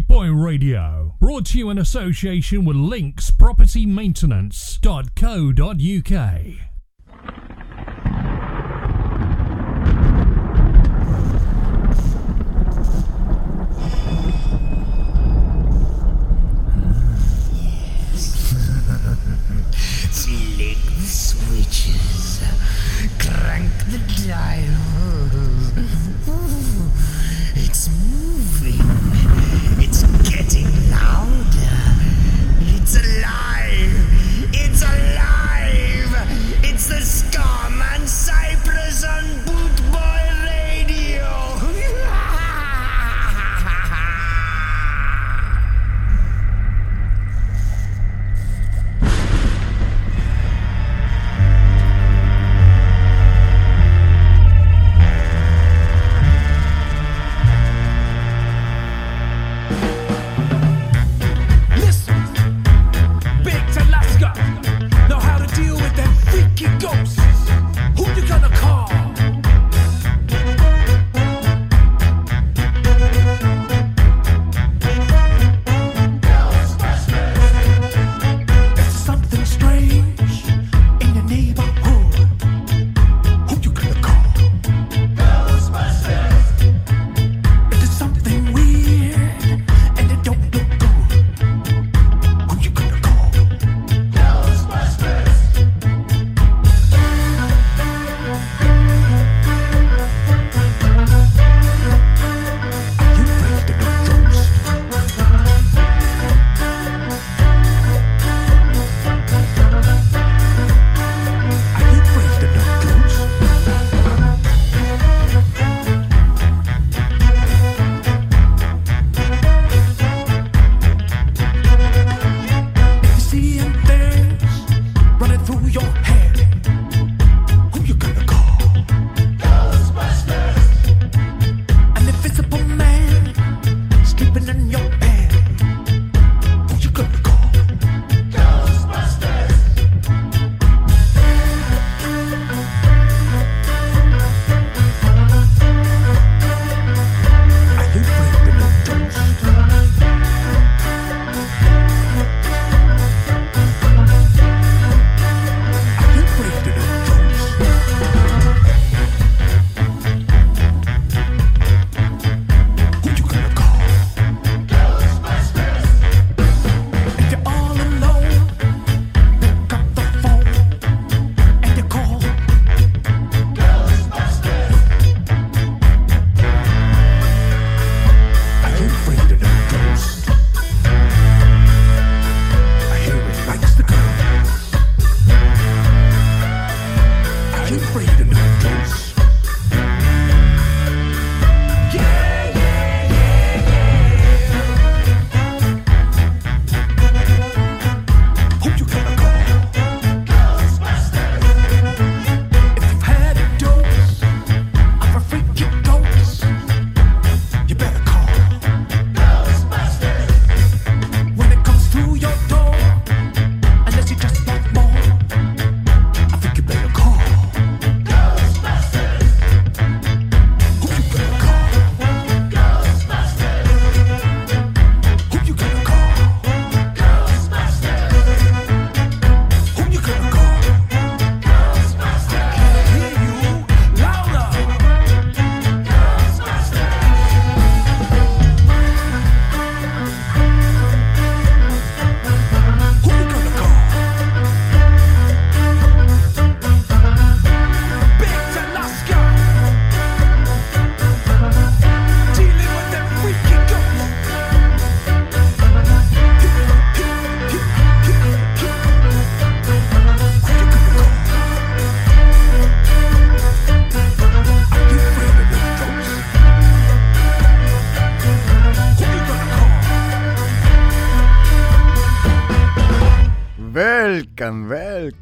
point Radio, brought to you in association with Links Property Maintenance.co.uk. Flick the switches, crank the dial. alive.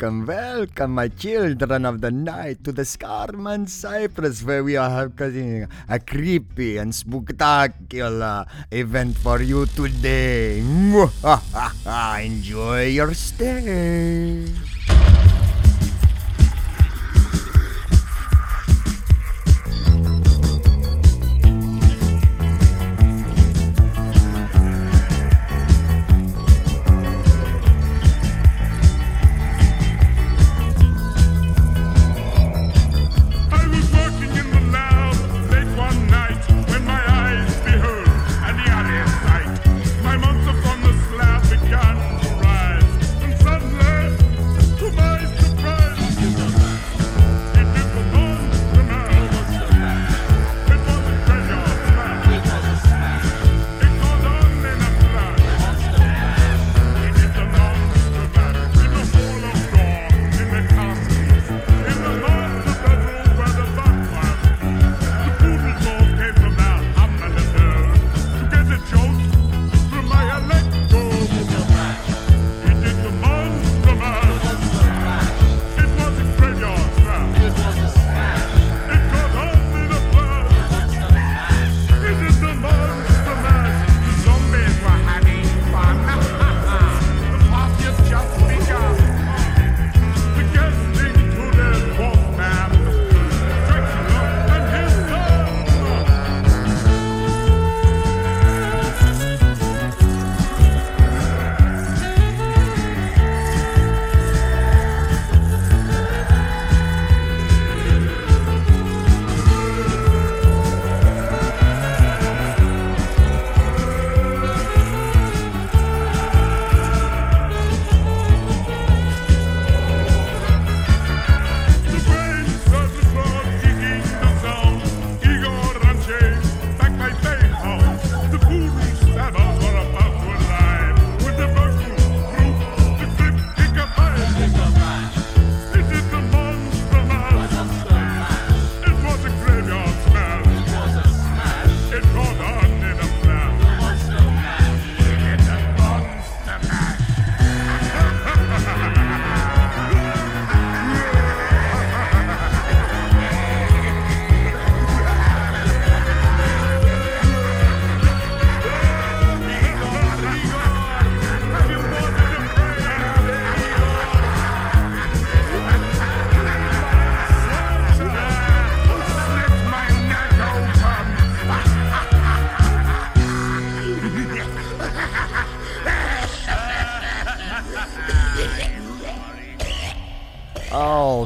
welcome, welcome, my children of the night, to the Scarman Cypress, where we are having a creepy and spectacular event for you today. Enjoy your stay.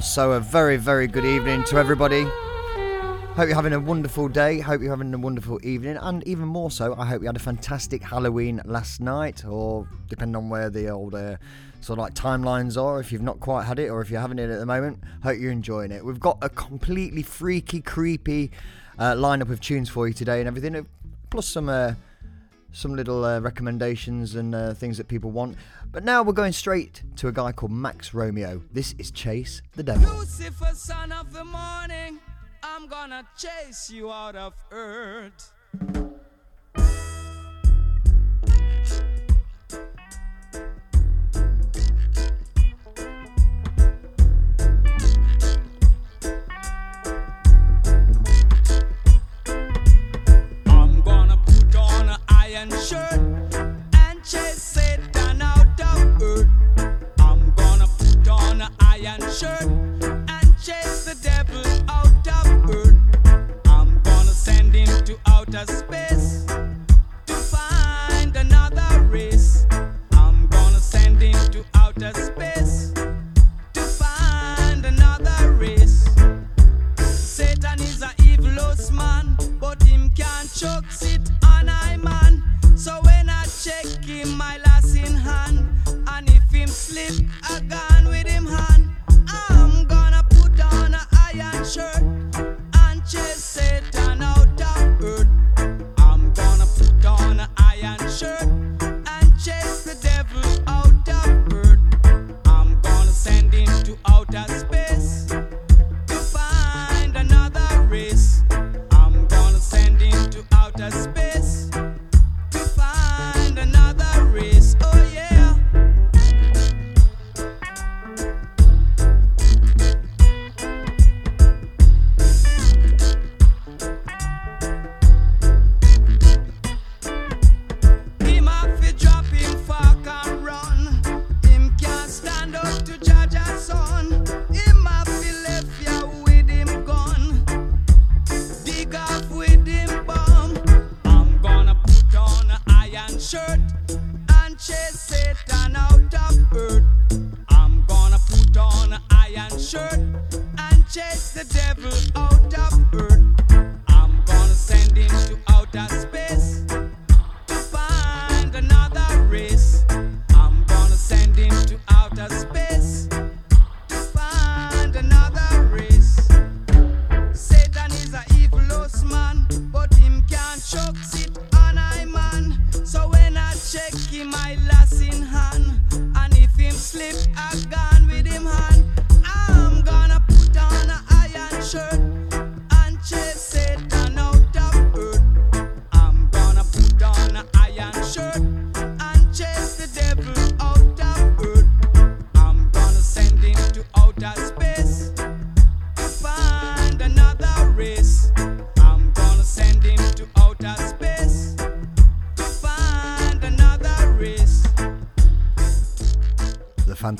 So, a very, very good evening to everybody. Hope you're having a wonderful day. Hope you're having a wonderful evening. And even more so, I hope you had a fantastic Halloween last night, or depending on where the old uh, sort of like timelines are, if you've not quite had it or if you're having it at the moment, hope you're enjoying it. We've got a completely freaky, creepy uh, lineup of tunes for you today and everything, uh, plus some. Uh, some little uh, recommendations and uh, things that people want. But now we're going straight to a guy called Max Romeo. This is Chase the Devil. Lucifer, son of the morning, I'm gonna chase you out of earth.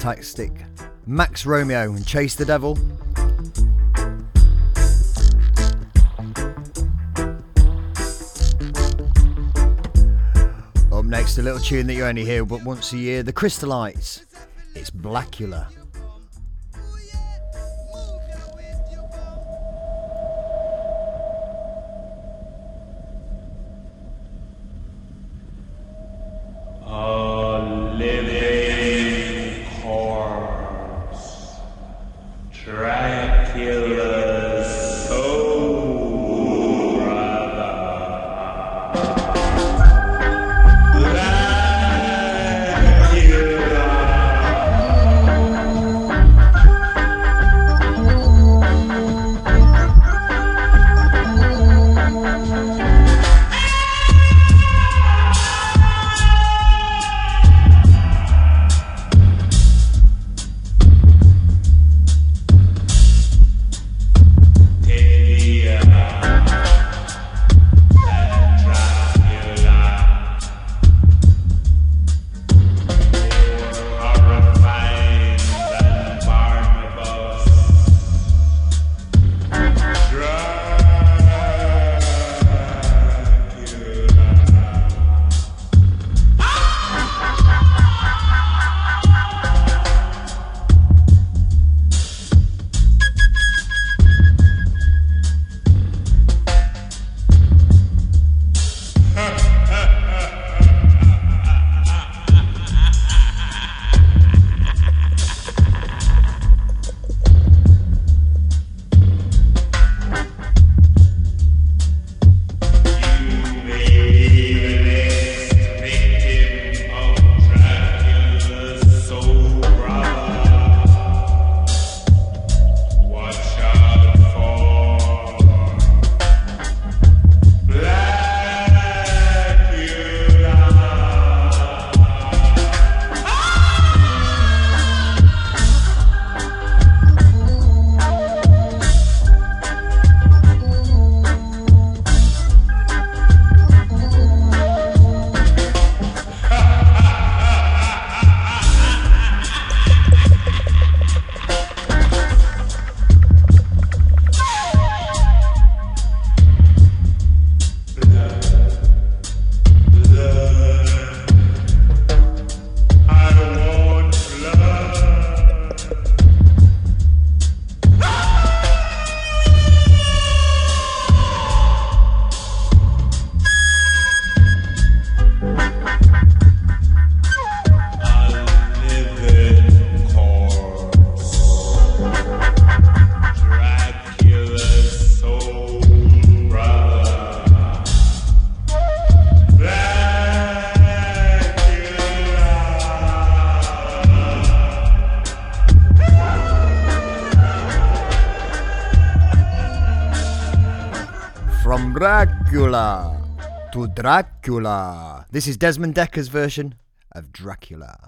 Tactic, Max Romeo and Chase the Devil. Up next, a little tune that you only hear but once a year, The Crystalites. It's Blackula. Dracula. This is Desmond Dekker's version of Dracula.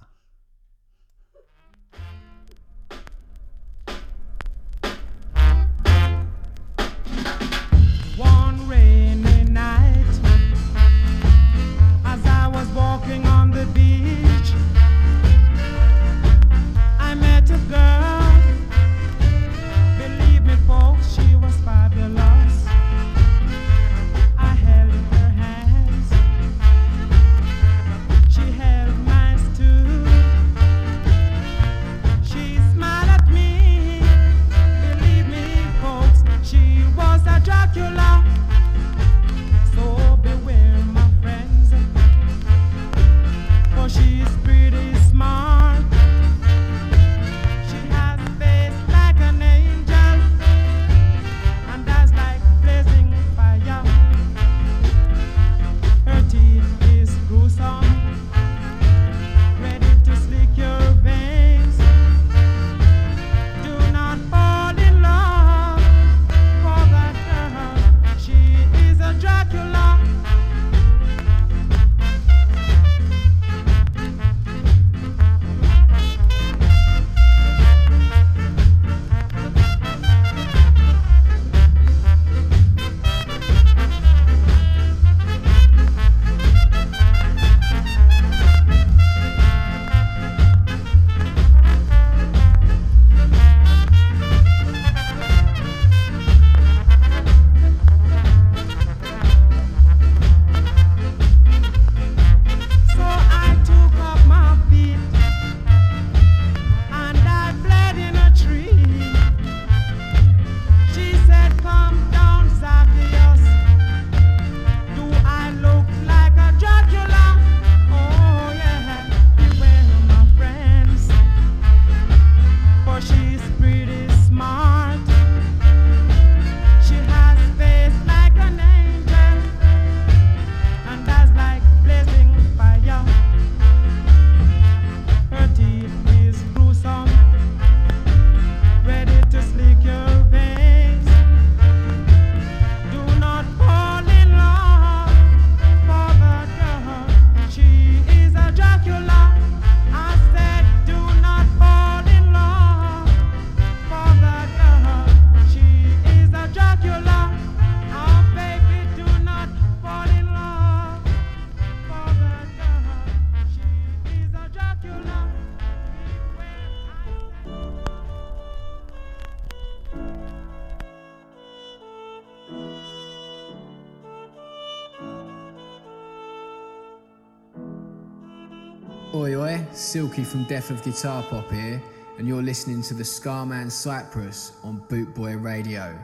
From Death of Guitar Pop here, and you're listening to the Scarman Cypress on Bootboy Radio.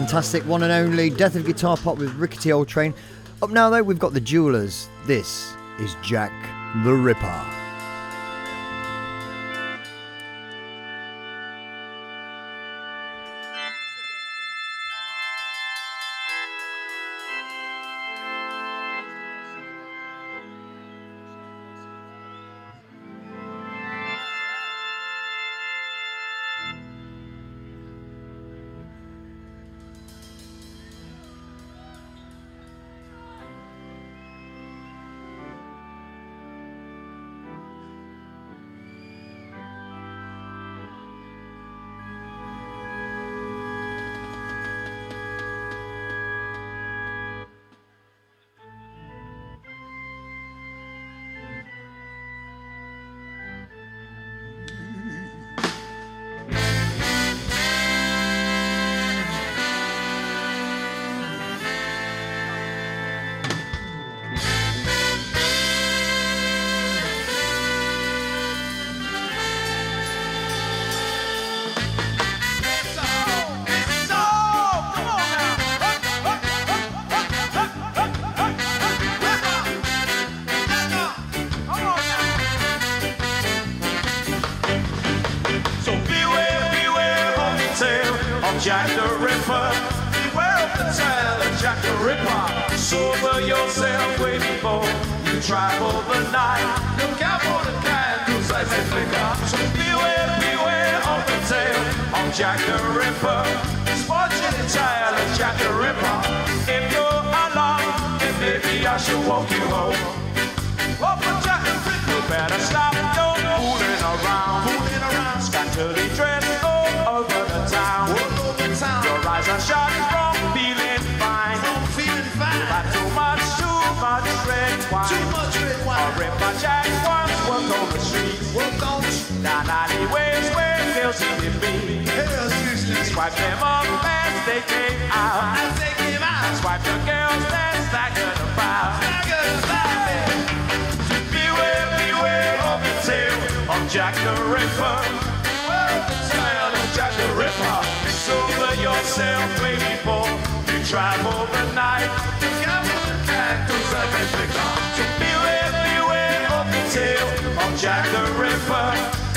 Fantastic one and only Death of Guitar Pop with Rickety Old Train. Up now, though, we've got the Jewelers. This is Jack the Ripper. Jack the Ripper. Watching the tale of Jack the Ripper. If you're alone, then maybe I should walk you home. Oh, but Jack the Ripper, you better stop your fooling around. Fooling around. Scantily dressed all over the town. All over town. Your eyes are shining from feeling fine. From feeling fine. Got too much, too much red wine. Too much red wine. If my Jack once worked on the street. Worked on the street. Now, alleyways where to be. Girls Swipe them up as they came out. As they came out. Swipe the girls that staggered about. Staggered about. Beware, beware of the tale of Jack the Ripper. Beware of the tale of Jack the Ripper. Sober yourself way before you travel the night. Gamble the candles that they. So beware, beware of the tale of Jack the Ripper.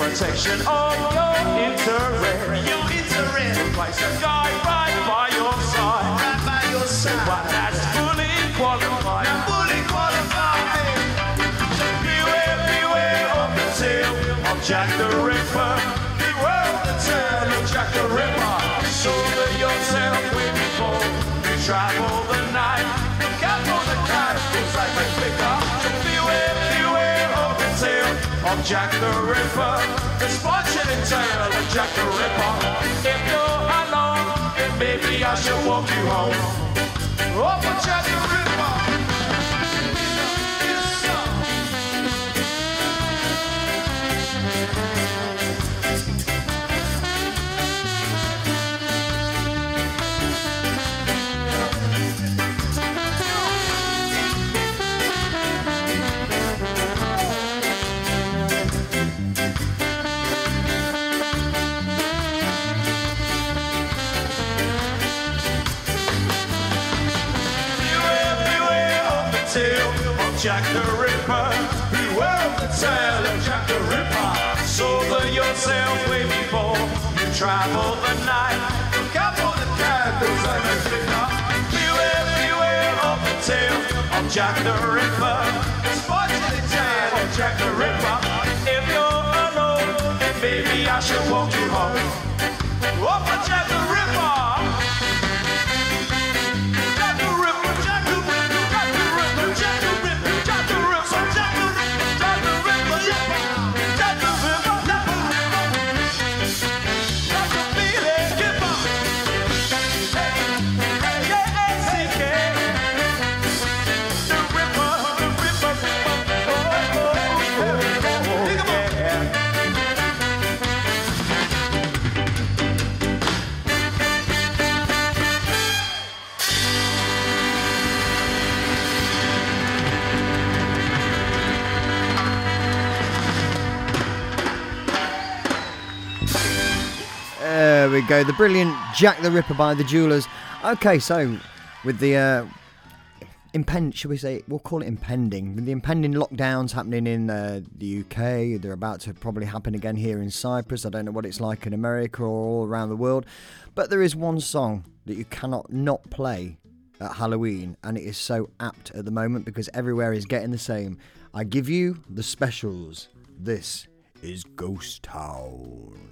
Protection of your interest. Your interest. Place a guy right by your side. Right by your side. That's fully qualified. fully qualified. Beware, beware of the tale of Jack the Ripper. Beware of the tale of Jack the Ripper. Sober yourself way before you travel the night. Of Jack the Ripper. The spot-chilling tale of Jack the Ripper. If you're alone, maybe I should walk you home. Oh, Jack the Ripper. Jack the Ripper. Beware the tale of Jack the Ripper. Sober yourself way before you travel the night. Look out for the candles and the flicker. Beware, beware of the tale of Jack the Ripper. Spotted the tale of Jack the Ripper. If you're alone, then maybe I should walk you home. For Jack the Ripper. The brilliant Jack the Ripper by the Jewelers. Okay, so with the uh, impend, should we say, we'll call it impending. With the impending lockdowns happening in uh, the UK, they're about to probably happen again here in Cyprus. I don't know what it's like in America or all around the world, but there is one song that you cannot not play at Halloween, and it is so apt at the moment because everywhere is getting the same. I give you the specials. This is Ghost Town.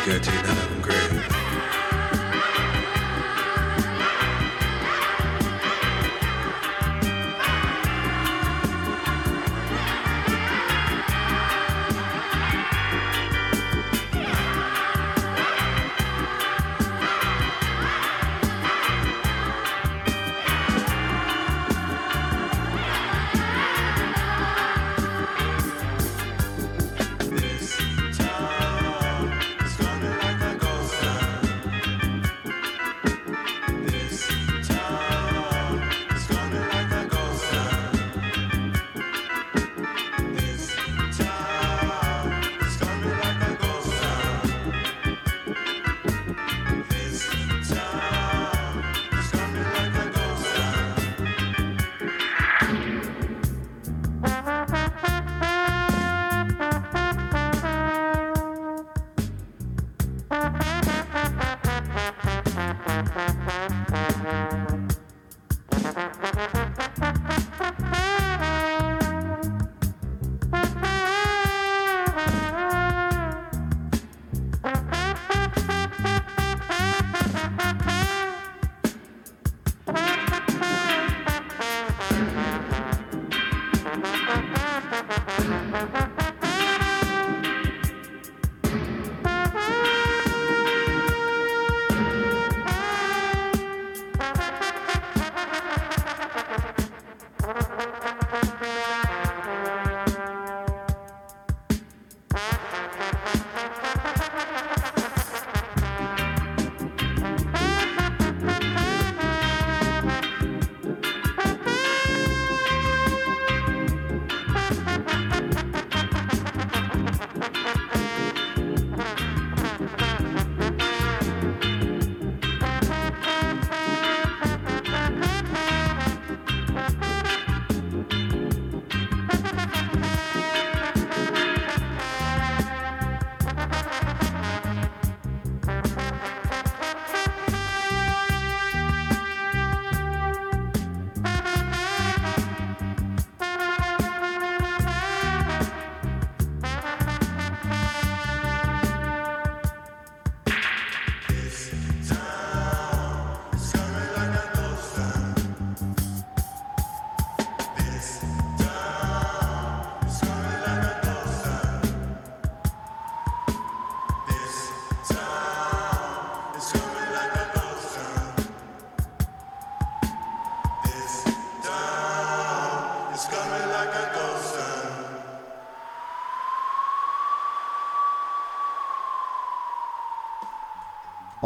Spaghetti in an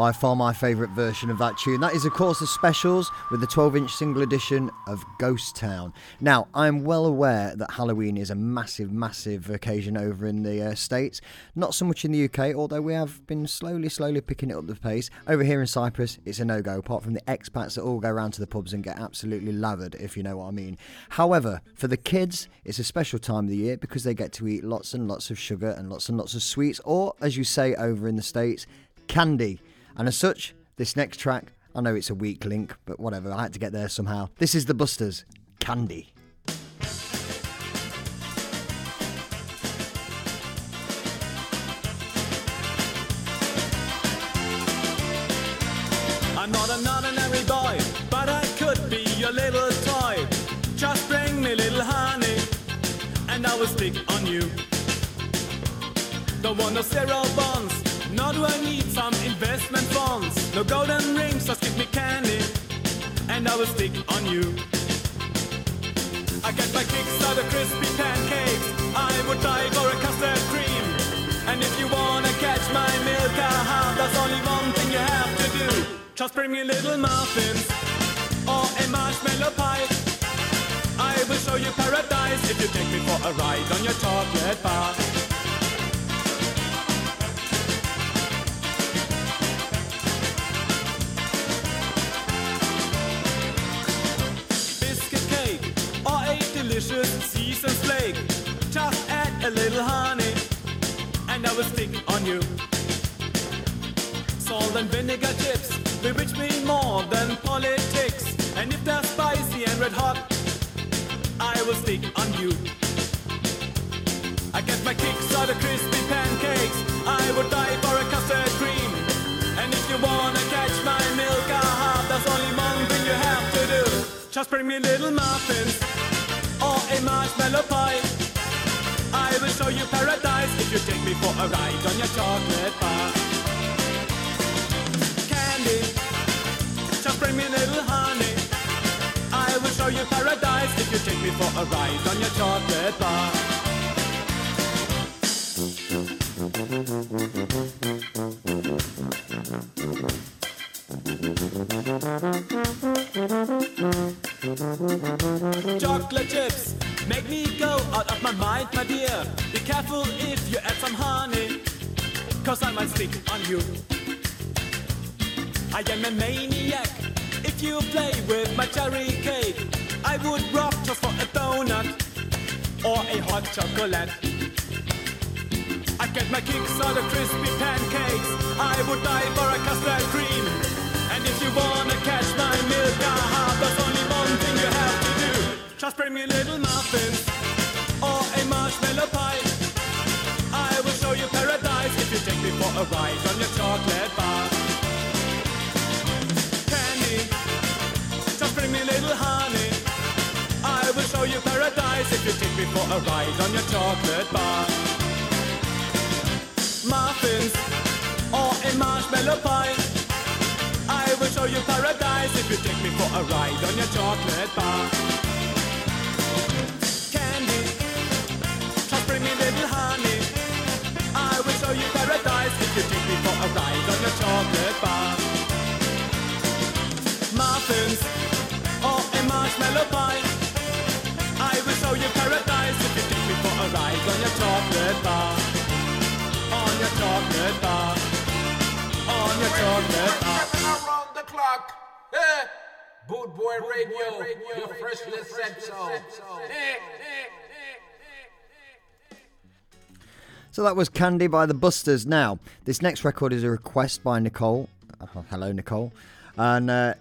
By far my favourite version of that tune. That is, of course, the specials with the 12 inch single edition of Ghost Town. Now, I'm well aware that Halloween is a massive, massive occasion over in the uh, States. Not so much in the UK, although we have been slowly, slowly picking it up the pace. Over here in Cyprus, it's a no go, apart from the expats that all go around to the pubs and get absolutely lathered, if you know what I mean. However, for the kids, it's a special time of the year because they get to eat lots and lots of sugar and lots and lots of sweets, or as you say over in the States, candy. And as such, this next track, I know it's a weak link, but whatever, I had to get there somehow. This is the Busters, Candy. I'm not an ordinary boy, but I could be your little toy. Just bring me little honey, and I will stick on you. Don't want no zero do I need some investment funds. No golden rings, just give me candy, and I will stick on you. I get my kicks out of crispy pancakes. I would die for a custard cream. And if you wanna catch my milk, aha, there's only one thing you have to do. Just bring me little muffins or a marshmallow pie. I will show you paradise if you take me for a ride on your chocolate bar. little honey, and I will stick on you. Salt and vinegar chips bewitch me more than politics. And if they're spicy and red hot, I will stick on you. I get my kicks out of crispy pancakes. I would die for a custard cream. And if you wanna catch my milk, I have. that's only one thing you have to do. Just bring me little muffins or a marshmallow pie. Show you paradise if you take me for a ride on your chocolate bar. Candy, just bring me little honey. I will show you paradise if you take me for a ride on your chocolate bar. Chocolate chips make me go out of my mind, my dear. Be careful if you add some honey, cause I might stick on you. I am a maniac. If you play with my cherry cake, I would rock just for a donut or a hot chocolate. I get my kicks out of crispy pancakes. I would die for a custard cream. And if you wanna catch my milk, aha, there's only one thing you have to do. Just bring me a little muffins or a marshmallow pie. I will show you paradise if you take me for a ride on your chocolate bar. Candy, just bring me little honey. I will show you paradise if you take me for a ride on your chocolate bar. Muffins or a marshmallow pie. I will show you paradise if you take me for a ride on your chocolate bar. Candy, just bring me little honey. I will show you paradise if you take me for a ride on your chocolate bar. Muffins or a marshmallow pie. I will show you paradise if you take me for a ride on your chocolate bar. Your chocolate bar. On your chocolate bar. around the clock. Boot Boy Radio, your freshly said so. So that was Candy by the Busters. Now, this next record is a request by Nicole. Oh, hello, Nicole. And uh,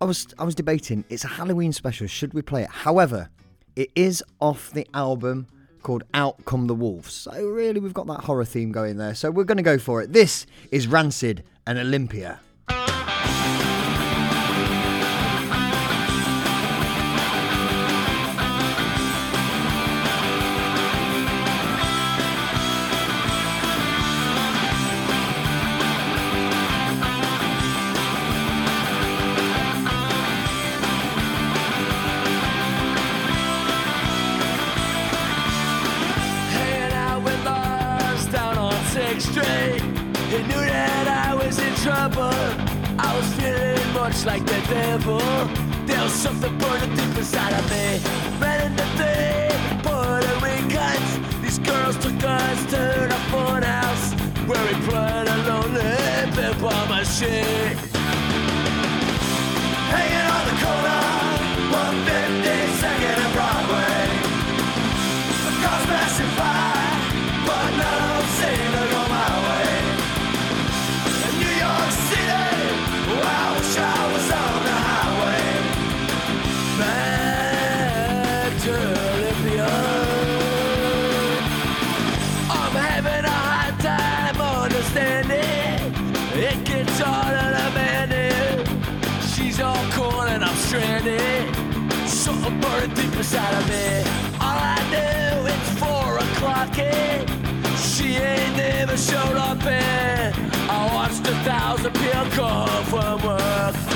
I was I was debating. It's a Halloween special. Should we play it? However, it is off the album called Out Come the Wolves. So really, we've got that horror theme going there. So we're going to go for it. This is Rancid and Olympia. Burning deep inside and she ain't never showed up and I watched a thousand people come from work.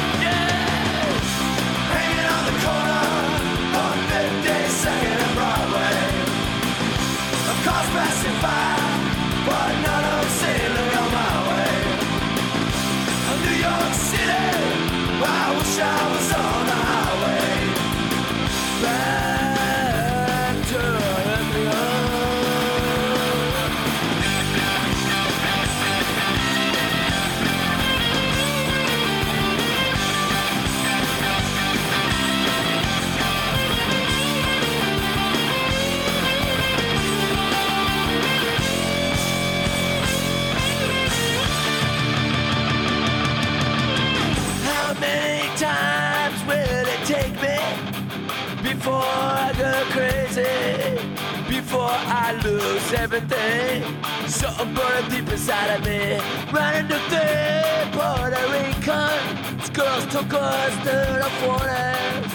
is everything. Something burning deep inside of me. Running the thing, Puerto Rican. It's girls took us to the 40s.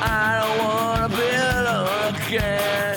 I don't wanna be alone again.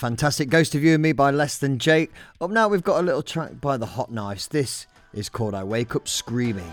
fantastic Ghost of You and Me by Less Than Jake. Up now, we've got a little track by The Hot Knives. This is called I Wake Up Screaming.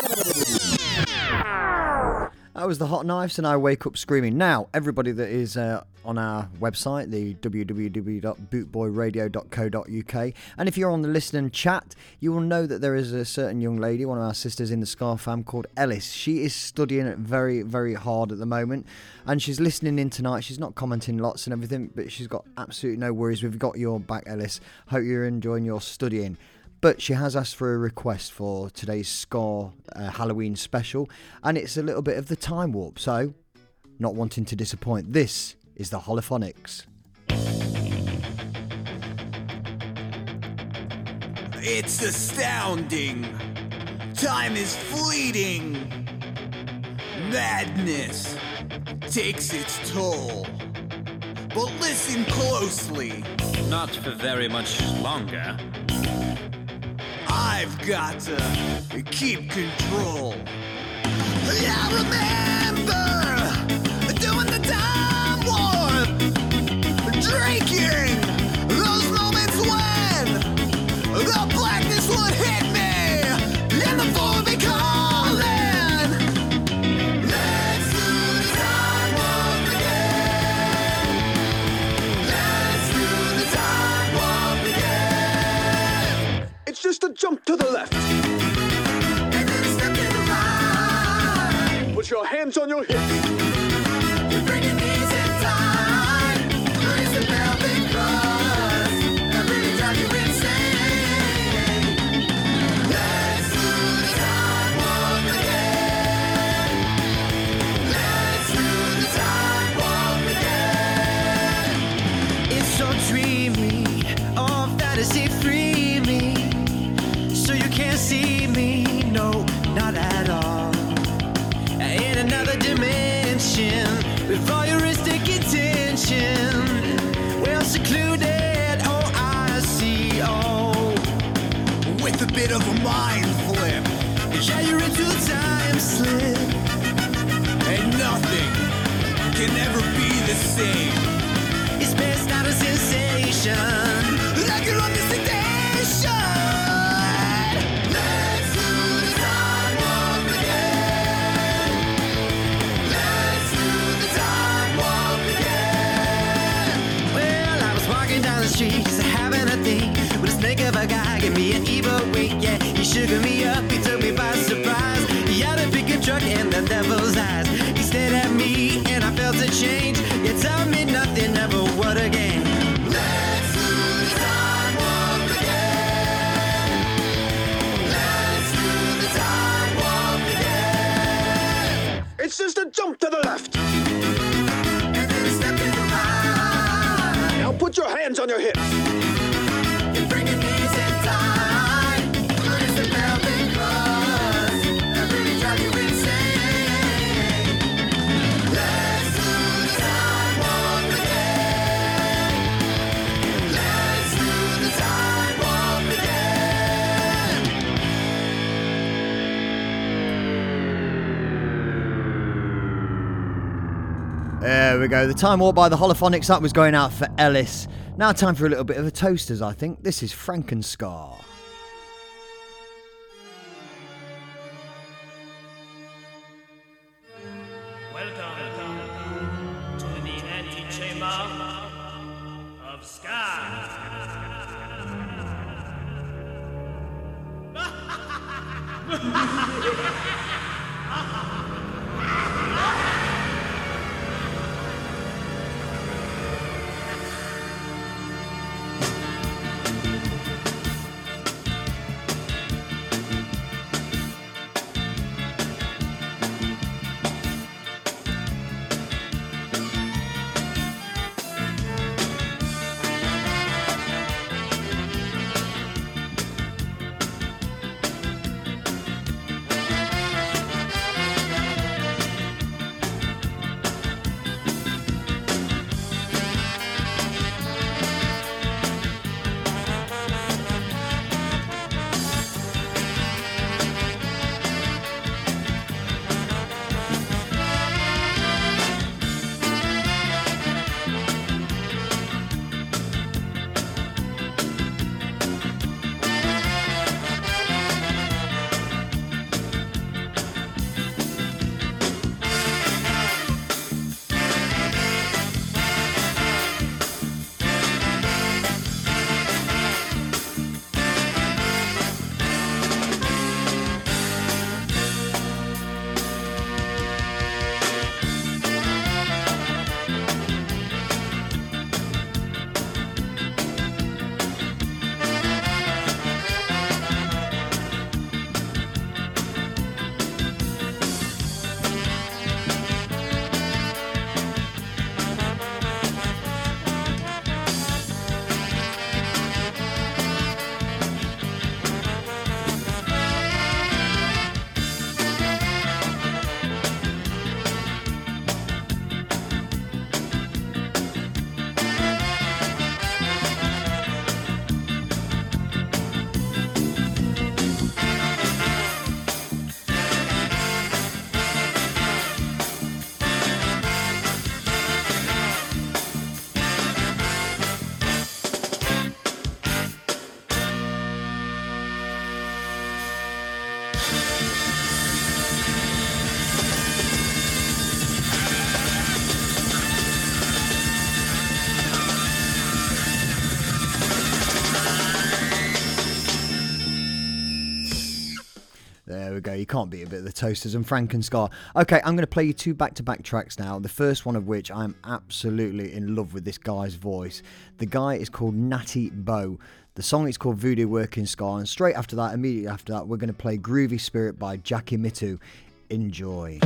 was the Hot Knives, and I wake up screaming. Now, everybody that is uh, on our website, the www.bootboyradio.co.uk, and if you're on the listening chat, you will know that there is a certain young lady, one of our sisters in the Ska fam, called Ellis. She is studying it very, very hard at the moment, and she's listening in tonight. She's not commenting lots and everything, but she's got absolutely no worries. We've got your back, Ellis. Hope you're enjoying your studying. But she has asked for a request for today's score uh, Halloween special, and it's a little bit of the time warp. So, not wanting to disappoint, this is the Holophonics. It's astounding. Time is fleeting. Madness takes its toll. But listen closely. Not for very much longer. I've got to keep control. I remember A jump to the left. To right. Put your hands on your hips. Can ever be the same. It's best out of sensation. Like you're on the having a thing with a snake of a guy. Me an evil wink, yeah. He sugared me up, jump to the left. Now put your hands on your hips. We go. The time warp by the Holophonics. That was going out for Ellis. Now, time for a little bit of the toasters, I think. This is Frankenscar. Welcome welcome to the of. You can't beat a bit of the Toasters and Frankenscar. Okay, I'm going to play you two back to back tracks now. The first one of which I'm absolutely in love with this guy's voice. The guy is called Natty Bo. The song is called Voodoo Working Scar. And straight after that, immediately after that, we're going to play Groovy Spirit by Jackie Mittoo. Enjoy.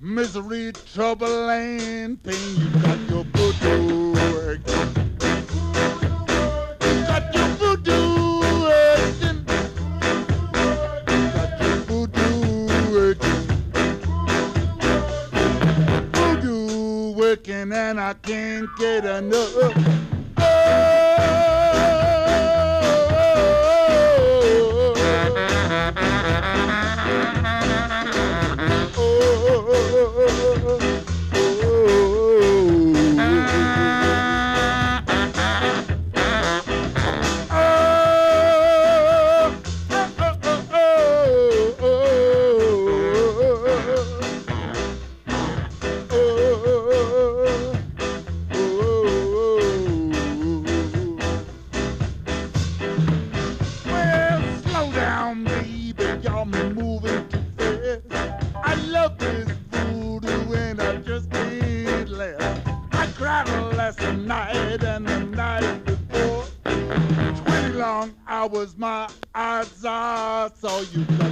misery, trouble, and pain. You got your voodoo working. You got your voodoo working. You got your voodoo working. Voodoo working, and I can't get enough. was my eyes, I saw you.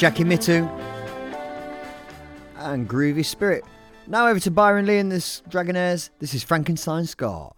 Jackie Mittoo and Groovy Spirit. Now over to Byron Lee and this Dragonaires. This is Frankenstein Ska.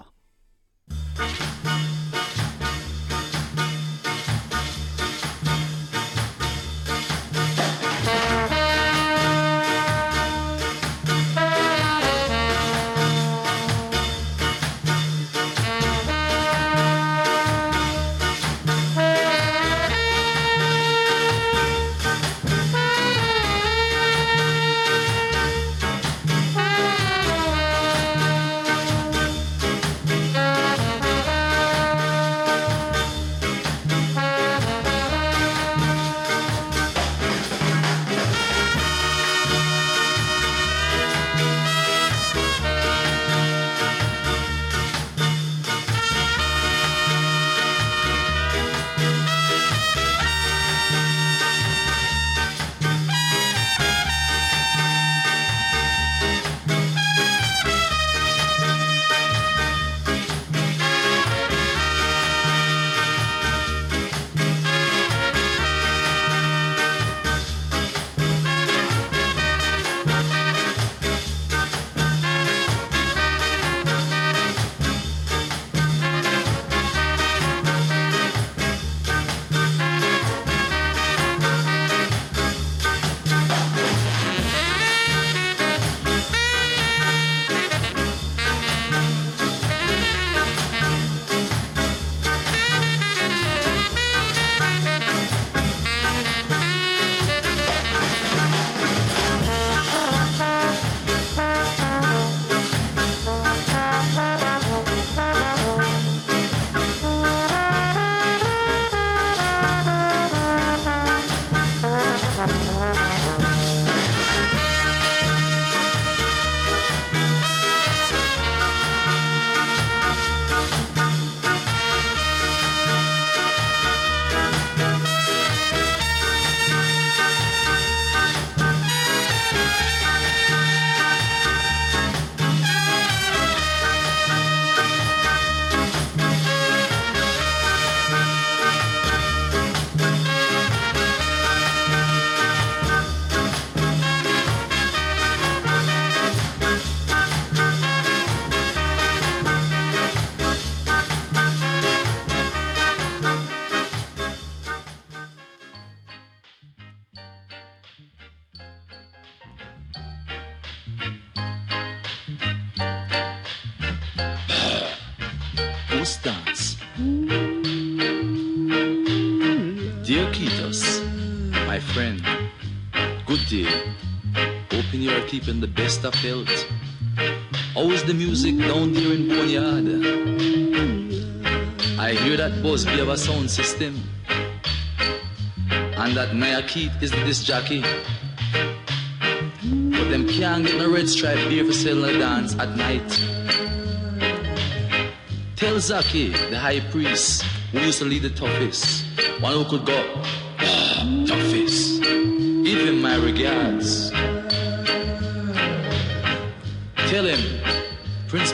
Keeping the best of health. How is the music down there in Boneyard? I hear that have a sound system. And that Naya Keith is the disc jockey. But them can't get no red stripe beer for selling a dance at night. Tell Zaki, the high priest, who used to lead the toughest, one who could go,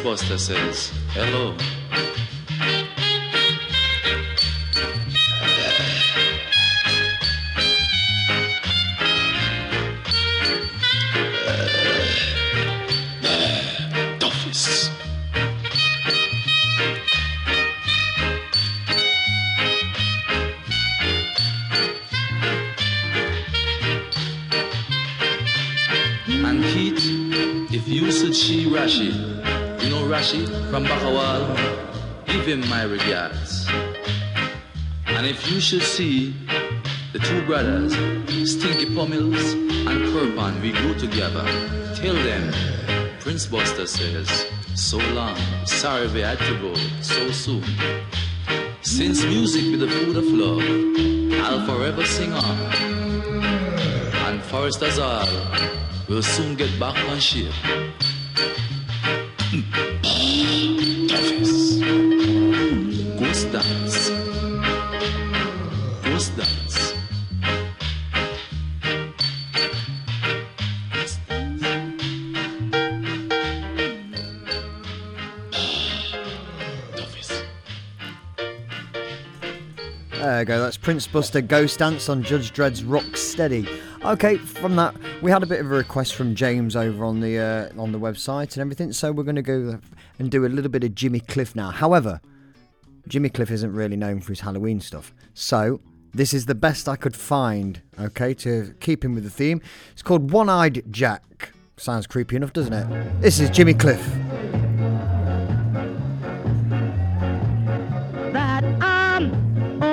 Prince Buster says, hello. Should see the two brothers, Stinky Pummels and Kerpan, we go together, tell them Prince Buster says, so long, sorry we had to go so soon. Since music be the food of love, I'll forever sing on. And Forest all, we'll soon get back on ship. Go, that's Buster Ghost Dance on Judge Dredd's Rock Steady. Okay, from that, we had a bit of a request from James over on the uh, on the website and everything, so we're going to go and do a little bit of Jimmy Cliff now. However, Jimmy Cliff isn't really known for his Halloween stuff, so this is the best I could find, okay, to keep him with the theme. It's called One Eyed Jack. Sounds creepy enough, doesn't it? This is Jimmy Cliff.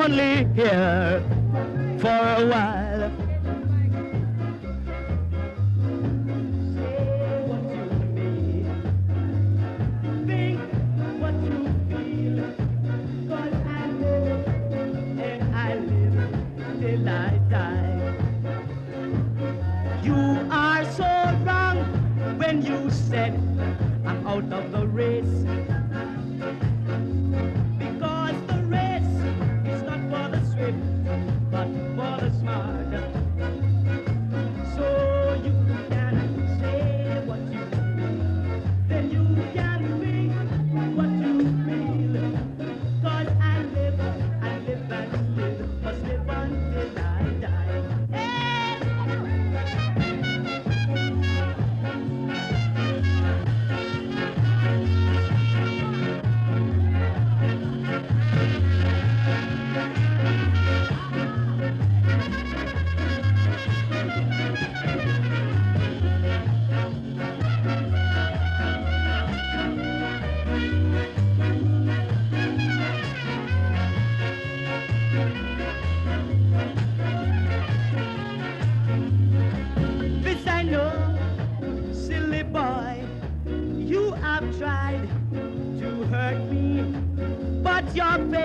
Only here for a while. Say what you mean, think what you feel, 'cause I know and I live I die. You are so wrong when you said I'm out of the race. But you're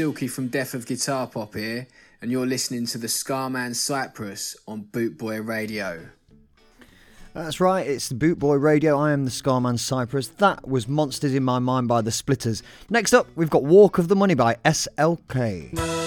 Silky from Death of Guitar Pop here, and you're listening to the Scarman Cypress on Bootboy Radio. That's right, it's the Bootboy Radio. I am the Scarman Cypress. That was Monsters in My Mind by the Splitters. Next up, we've got Walk of the Money by SLK.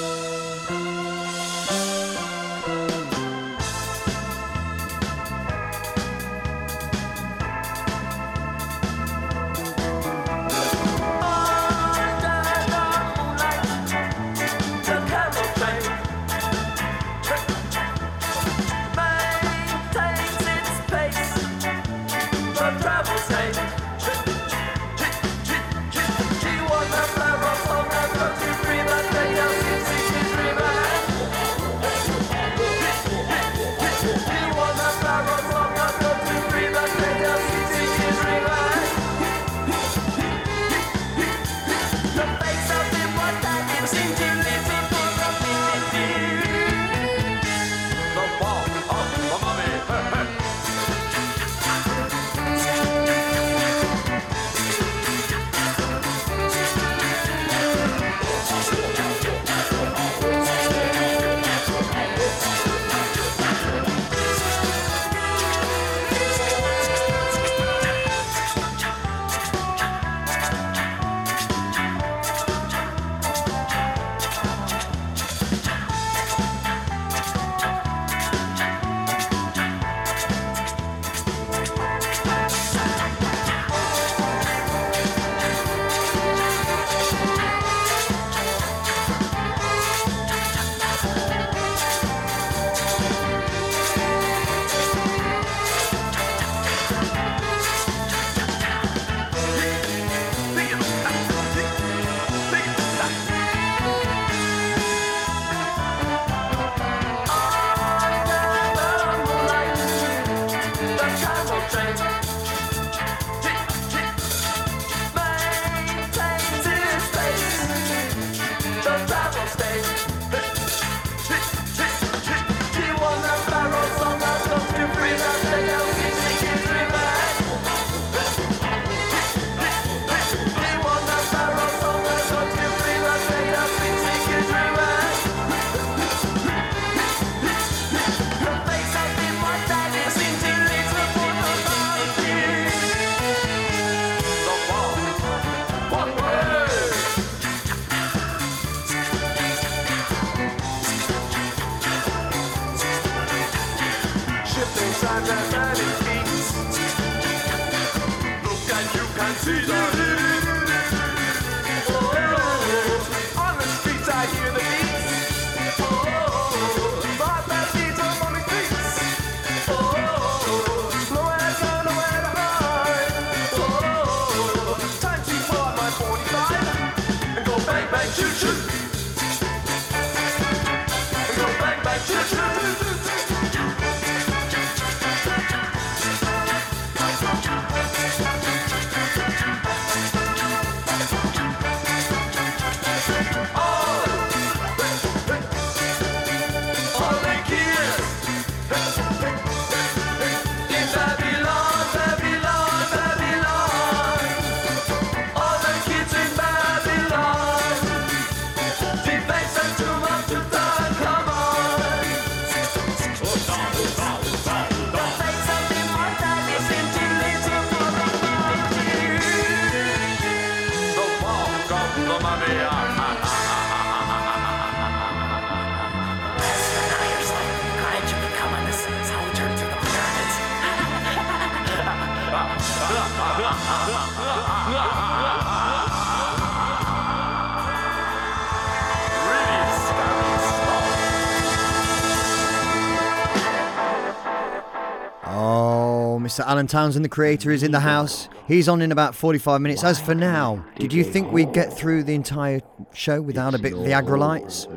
Mr. Alan Townsend, the creator, is in the house. He's on in about 45 minutes. As for now, did you think we'd get through the entire show without a bit of the Aggrolites?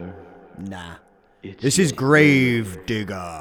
Nah. This is Grave Digger.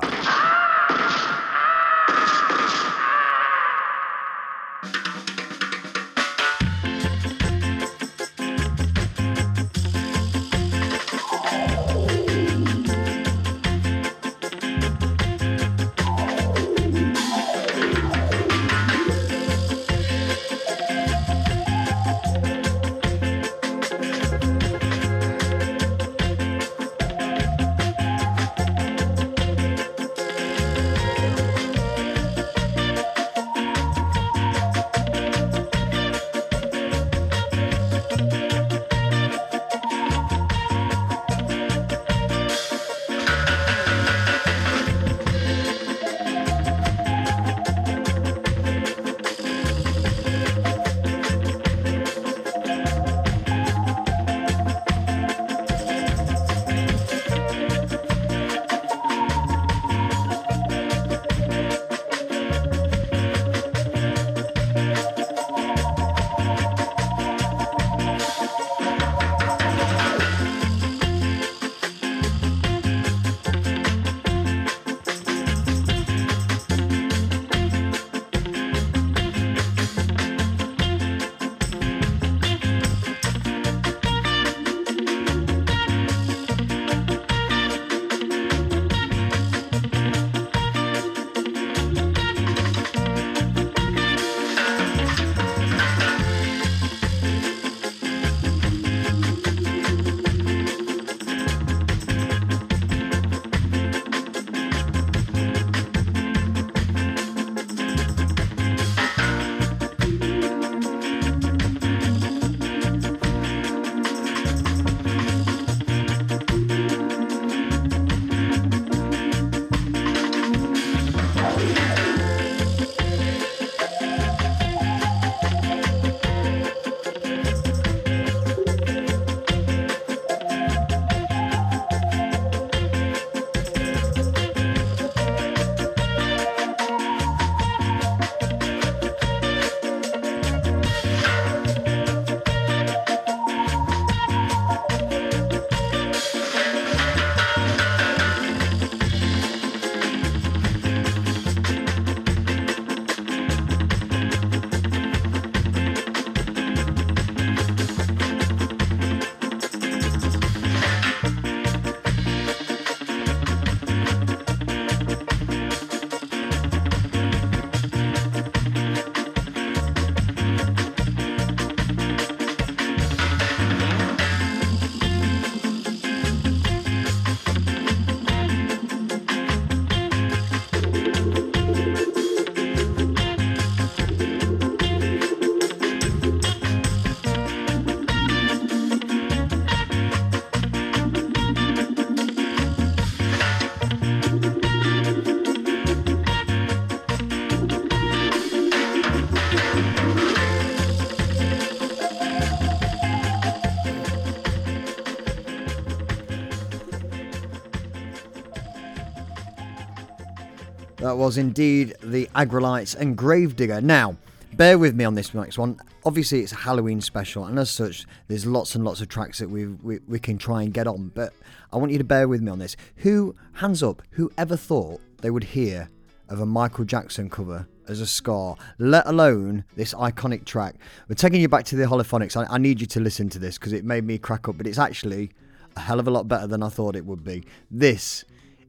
Was indeed the Aggrolites and Gravedigger. Now, bear with me on this next one. Obviously, it's a Halloween special, and as such, there's lots and lots of tracks that we we, we can try and get on. But I want you to bear with me on this. Who, hands up, who ever thought they would hear of a Michael Jackson cover as a ska, let alone this iconic track? We're taking you back to the Holophonics. I, I need you to listen to this because it made me crack up, but it's actually a hell of a lot better than I thought it would be. This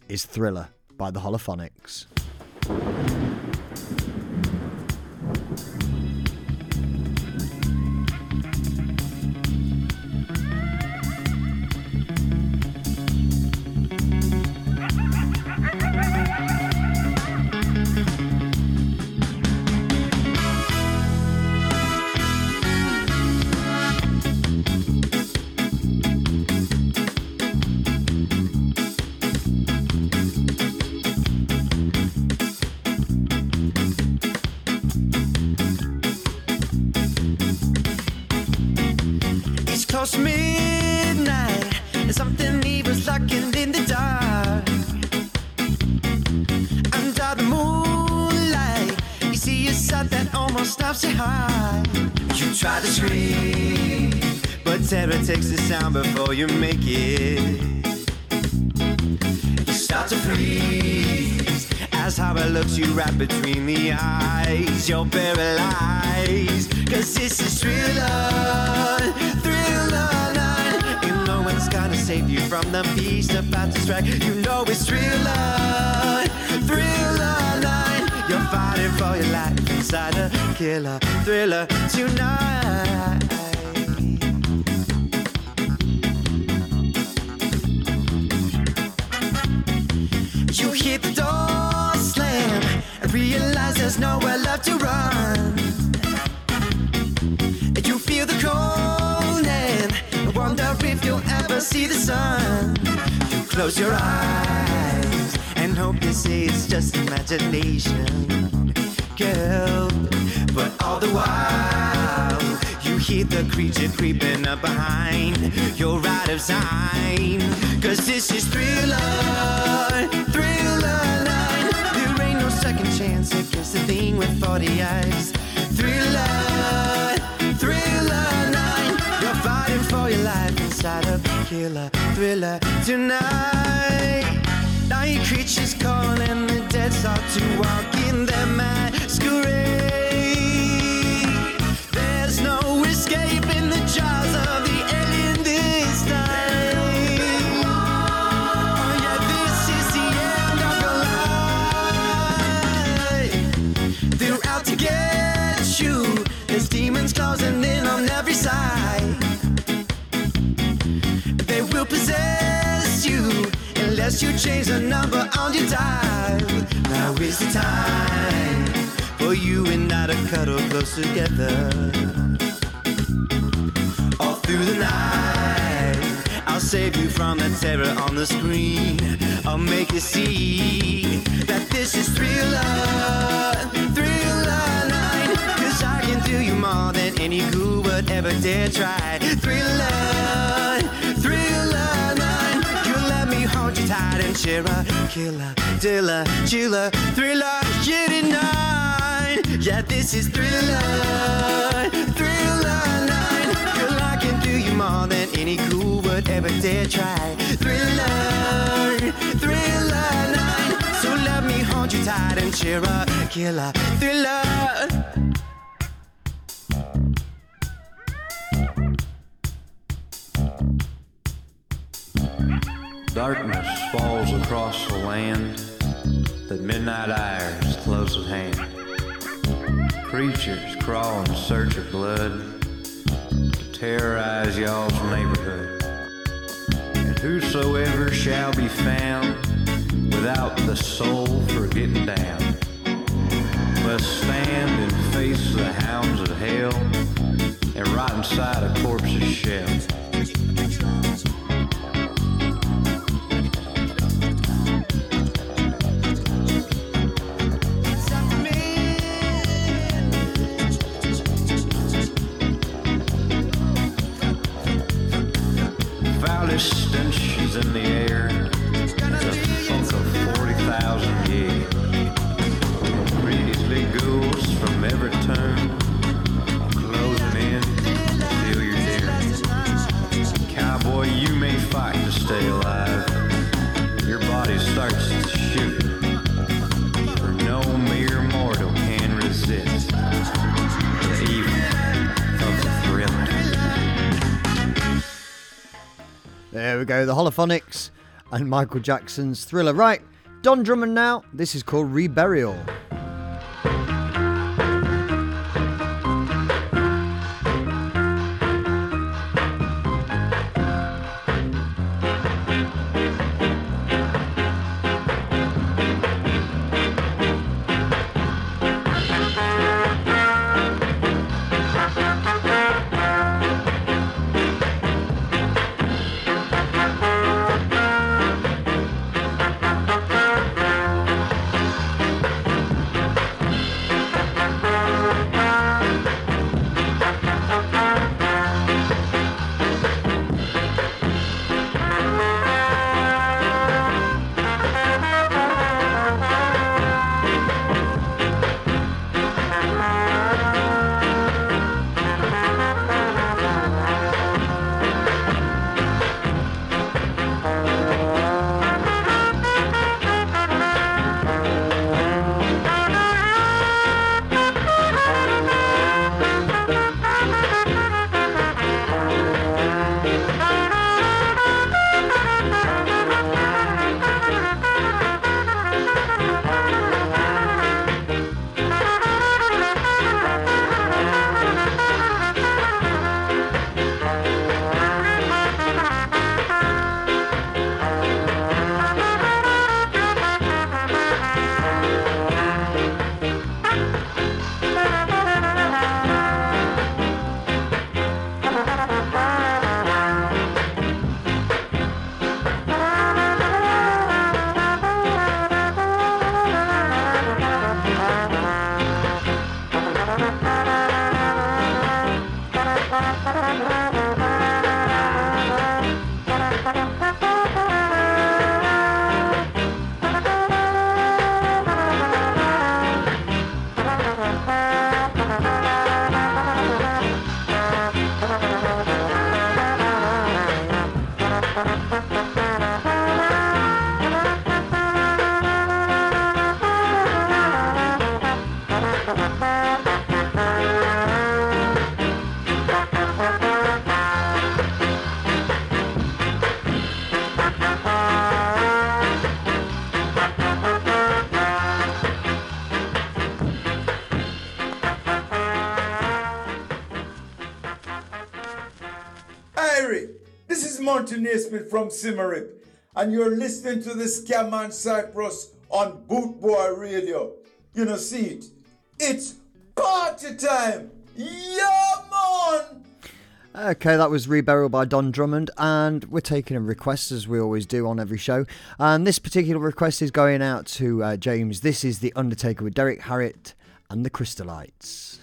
is Thriller by the Holophonics. すみません。Try to scream, but terror takes the sound before you make it. You start to freeze as horror looks you right between the eyes. You're paralyzed, cause this is thriller, thriller night. And no one's gonna save you from the beast about to strike. You know it's thriller, thriller night. You're fighting for your life inside a killer thriller tonight. You hit the door slam and realize there's nowhere left to run. You feel the cold and wonder if you'll ever see the sun. You close your eyes and hope see it's just imagination, girl. But all the while, you hear the creature creeping up behind. You're out of time, cause this is thriller, thriller night. There ain't no second chance against the thing with 40 eyes. Thriller, thriller night. You're fighting for your life inside a killer thriller tonight. Night creatures calling the dead start to walk in their masquerade. There's no escaping the jaws of the unless you change the number on your dial. Now is the time for you and I to cuddle close together. All through the night, I'll save you from the terror on the screen. I'll make you see that this is thriller, thriller night. Cause I can do you more than any ghoul would ever dare try. Thriller, thriller tight and share a killer, diller, chiller, thriller, shit at night. Yeah, this is thriller, thriller night. Girl, I can do you more than any cool would ever dare try. Thriller, thriller nine. So let me hold you tight and share a killer, thriller. Darkness falls across the land the midnight hours close at hand. Creatures crawl in search of blood to terrorize y'all's neighborhood. And whosoever shall be found without the soul for getting down must stand and face the hounds of hell and rot inside a corpse's shell. Holophonics and Michael Jackson's Thriller. Right, Don Drummond now. This is called Reburial. This Naismith from Simmerip, and you're listening to the Scamman Cyprus on Boot Boy Radio. You know, see it. It's party time! Yeah, man! Okay, that was Reburial by Don Drummond, and we're taking a request as we always do on every show. And this particular request is going out to uh, James. This is The Undertaker with Derrick Harriott and the Crystalites.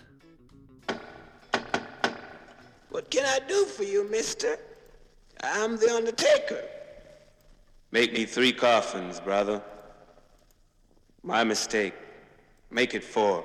What can I do for you, mister? I'm the Undertaker. Make me three coffins, brother. My mistake. Make it four.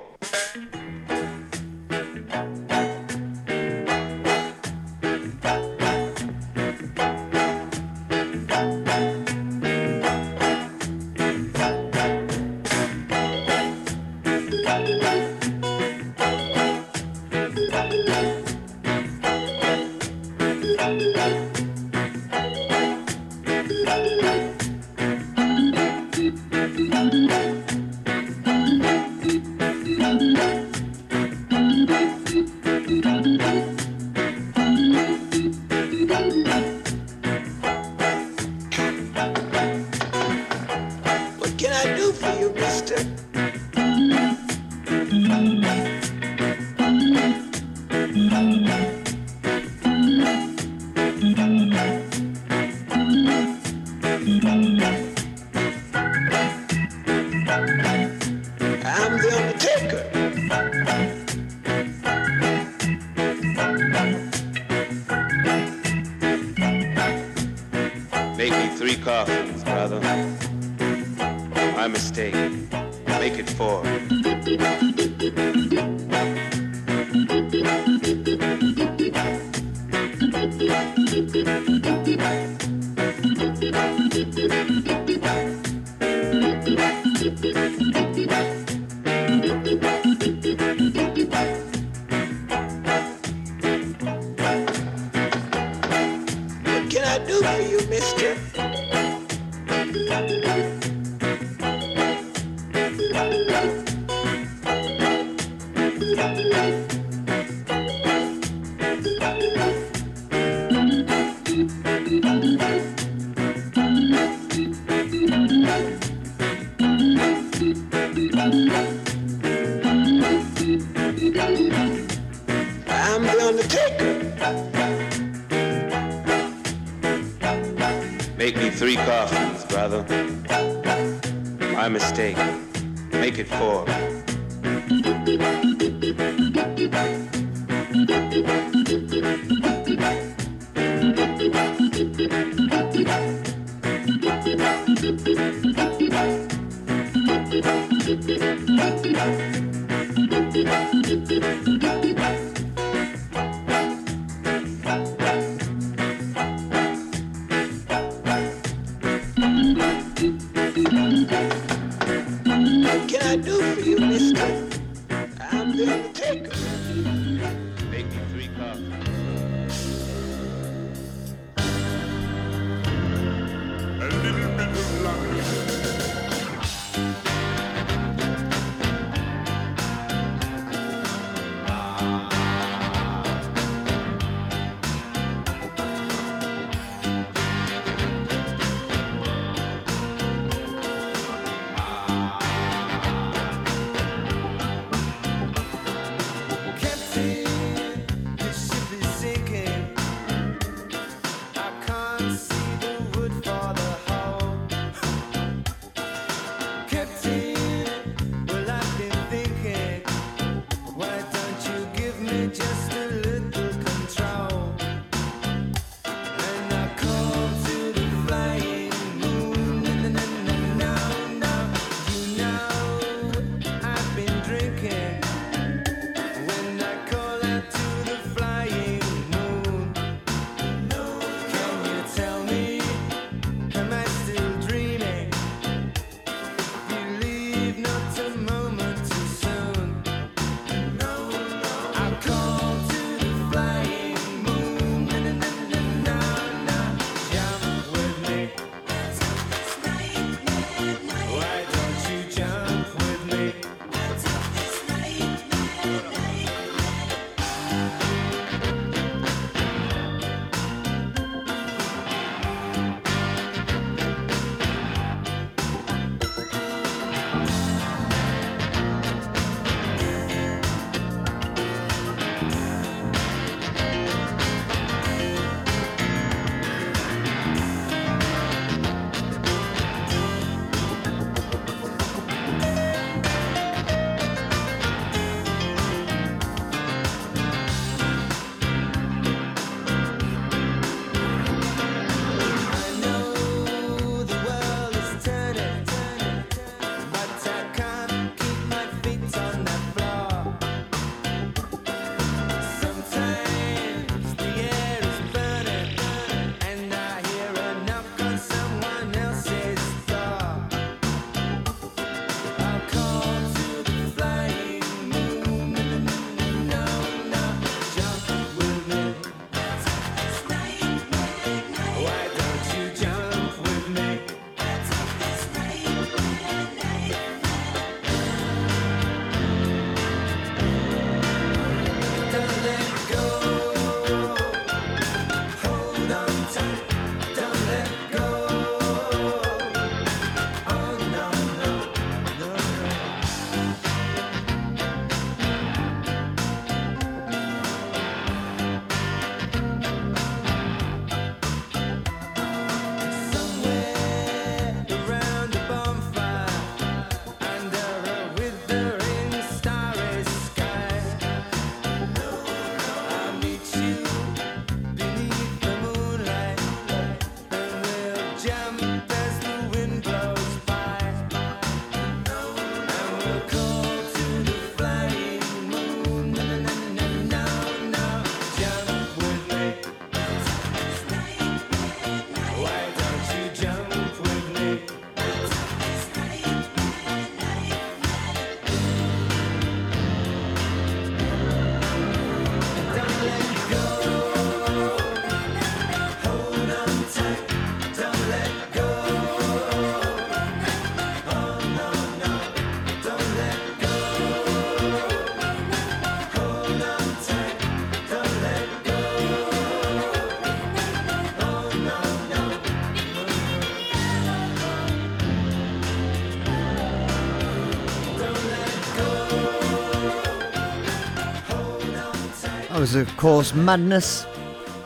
Was, of course, Madness.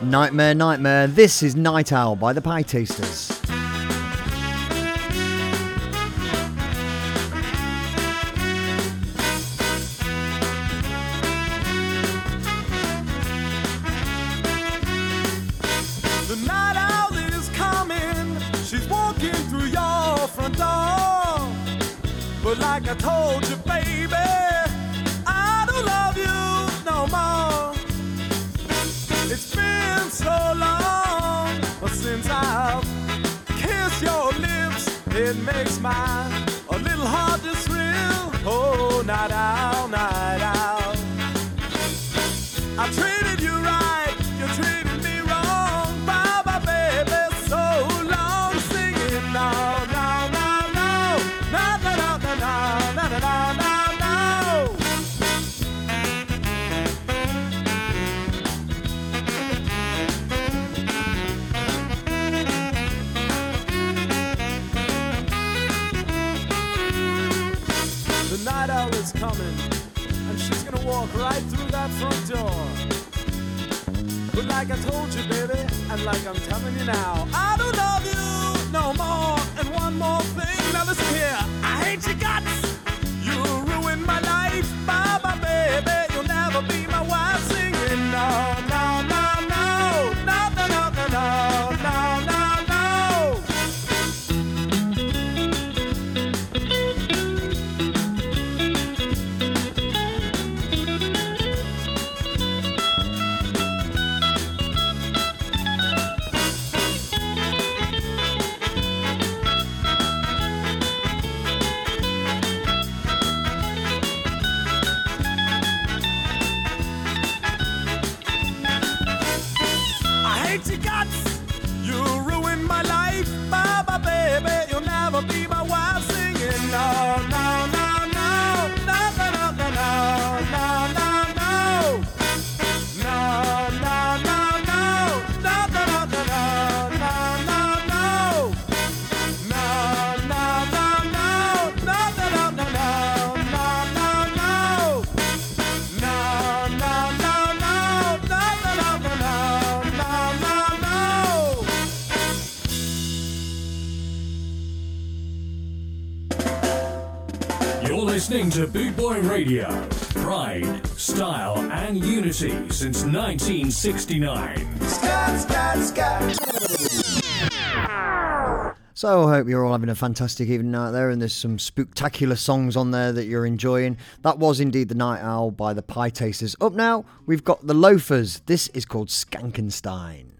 Nightmare, Nightmare. This is Night Owl by the Pietasters. The night owl is coming. She's walking through your front door. But like I told you, Smile. Front door. But like I told you, baby, and like I'm telling you now, I don't love you no more. And one more thing, now listen here, I hate your guts. Radio. Pride, style, and unity since 1969. So I hope you're all having a fantastic evening out there, and there's some spectacular songs on there that you're enjoying. That was indeed the Night Owl by the Pietasters. Up now, we've got the Loafers. This is called Skankenstein.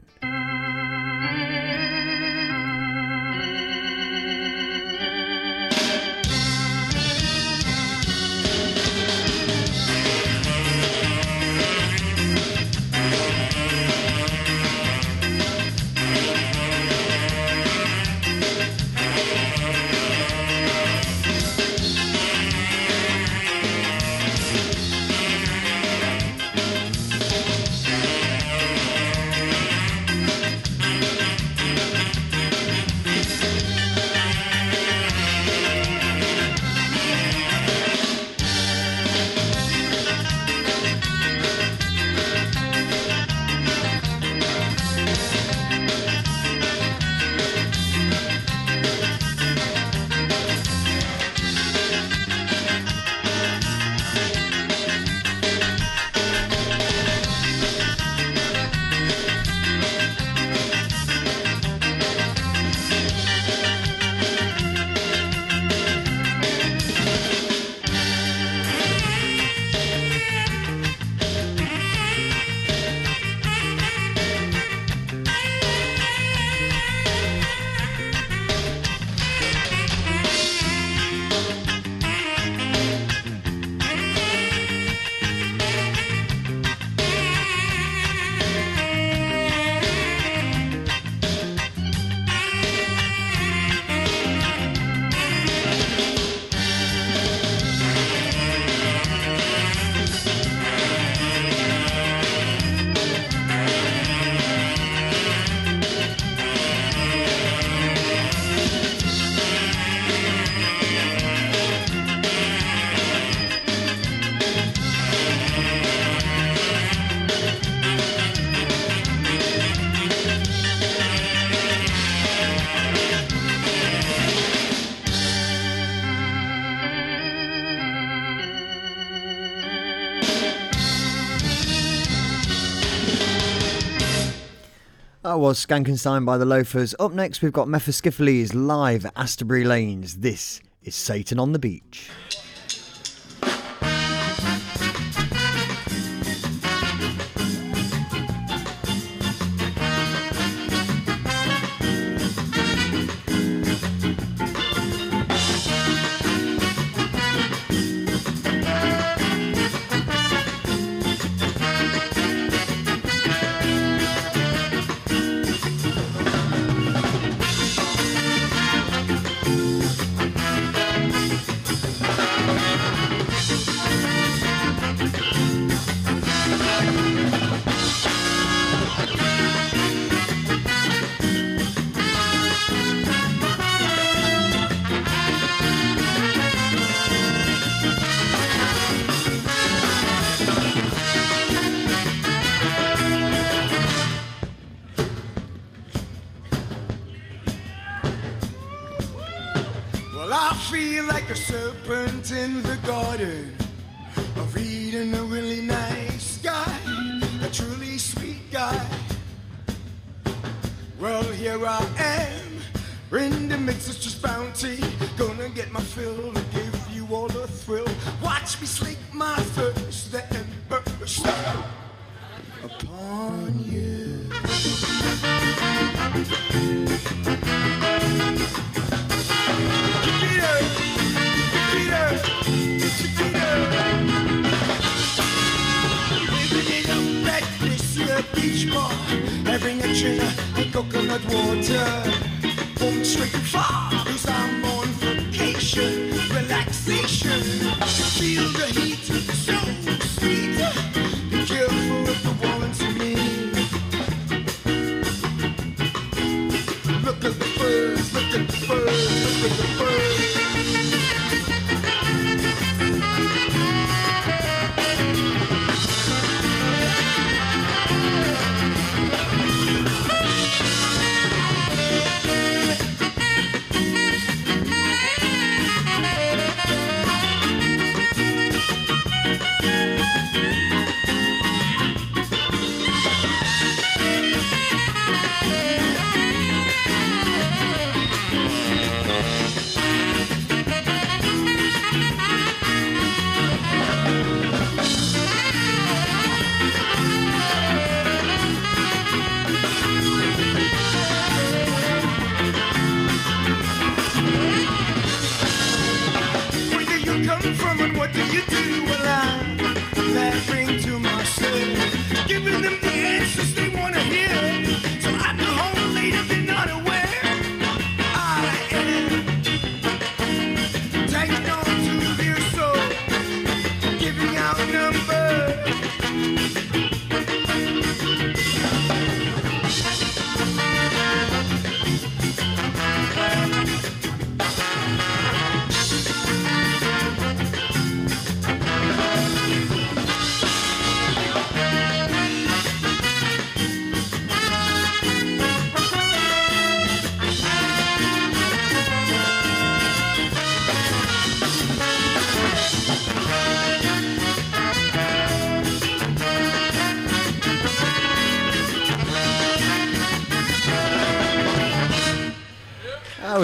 That was Skankenstein by the Loafers. Up next, we've got Mephiskapheles live at Astorbury Lanes. This is Satan on the Beach.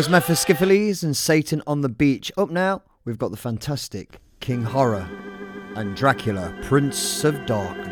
Mephiskapheles and Satan on the Beach. Up now, we've got the fantastic King Horror and Dracula, Prince of Darkness.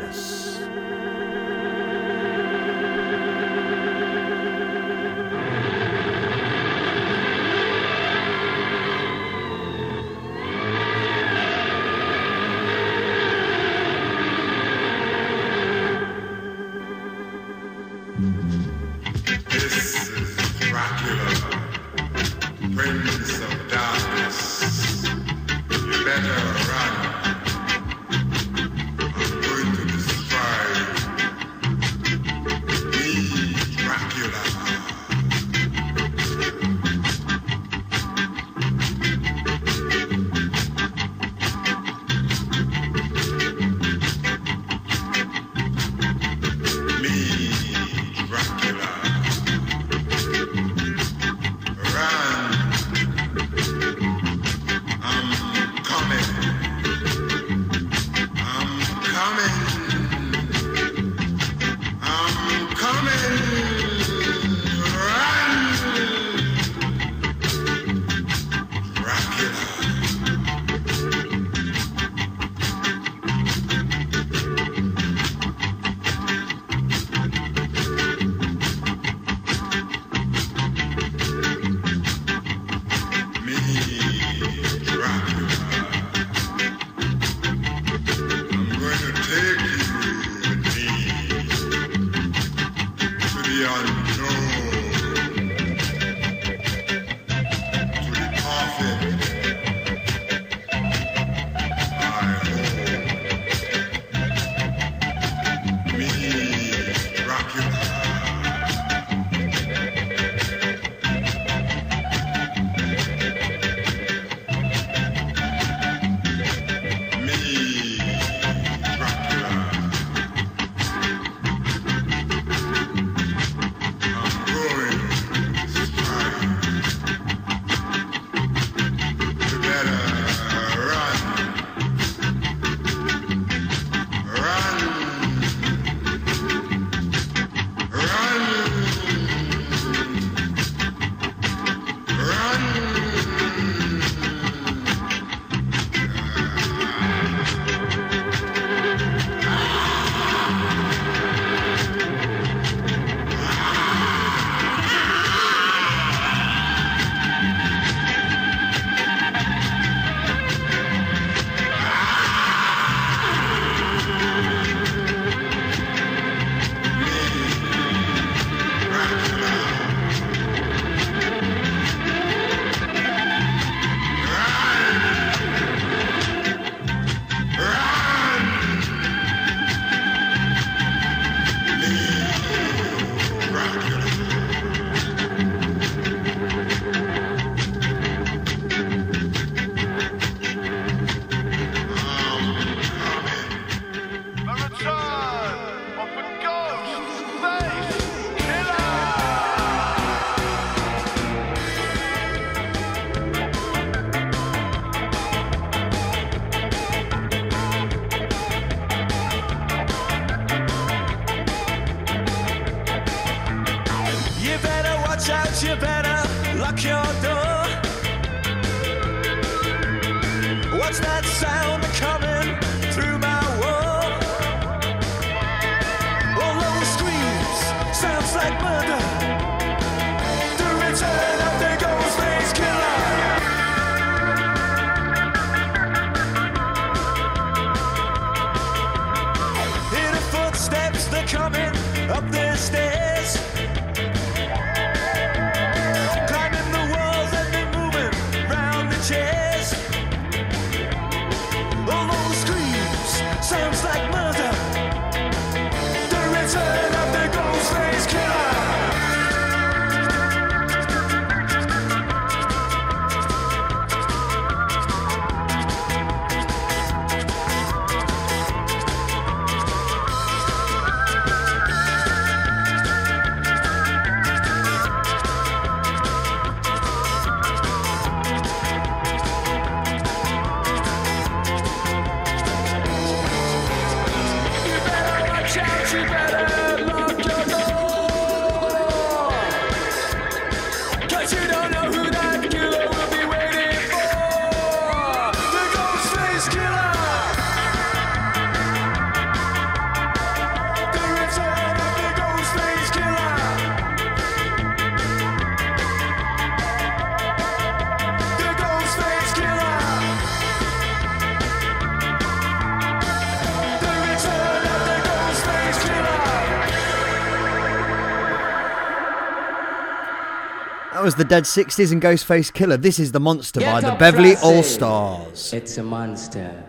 the Dead 60s and Ghostface Killer. This is The Monster Get by the Beverly All Stars. It's a monster.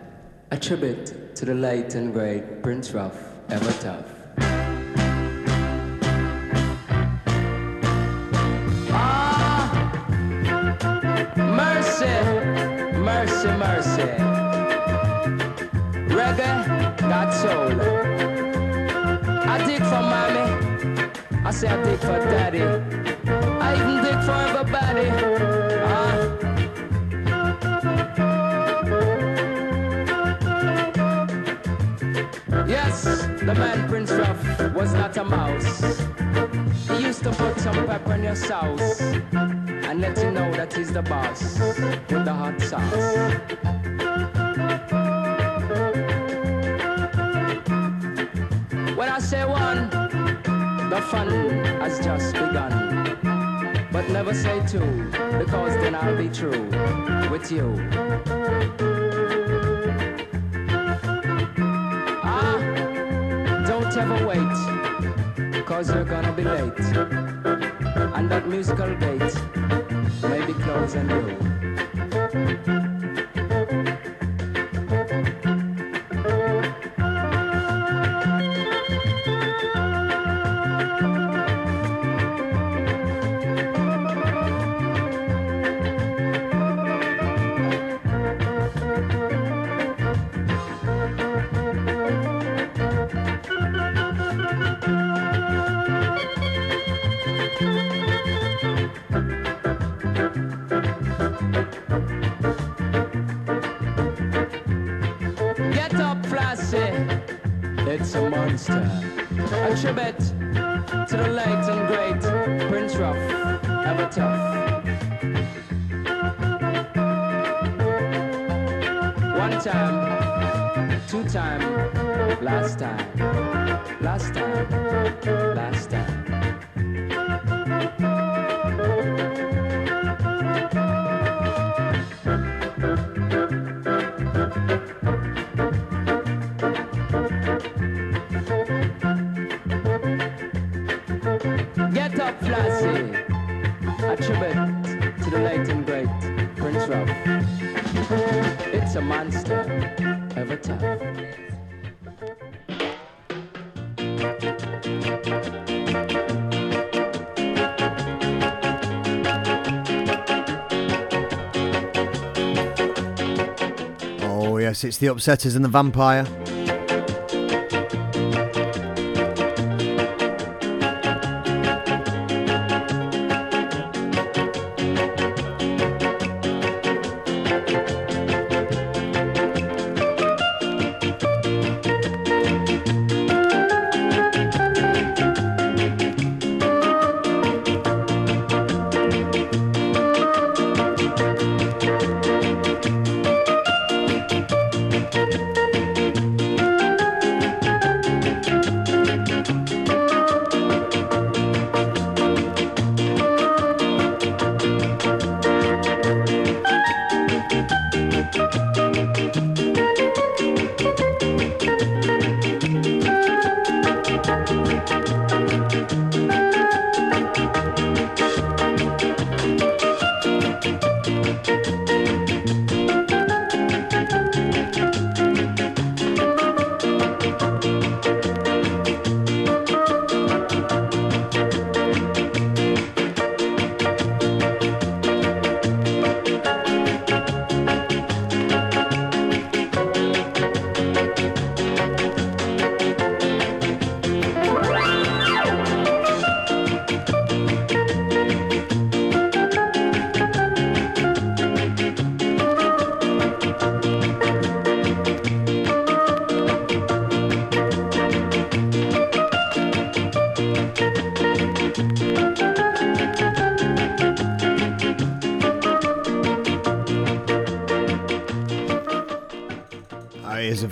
A tribute to the late and great Prince Ralph Evertough. house and let you know that he's the boss with the hot sauce. When I say one, the fun has just begun. But never say two, because then I'll be true with you. Ah, don't ever wait, cause you're gonna be late and that musical gate may be closed and low. It's the Upsetters and the Vampire.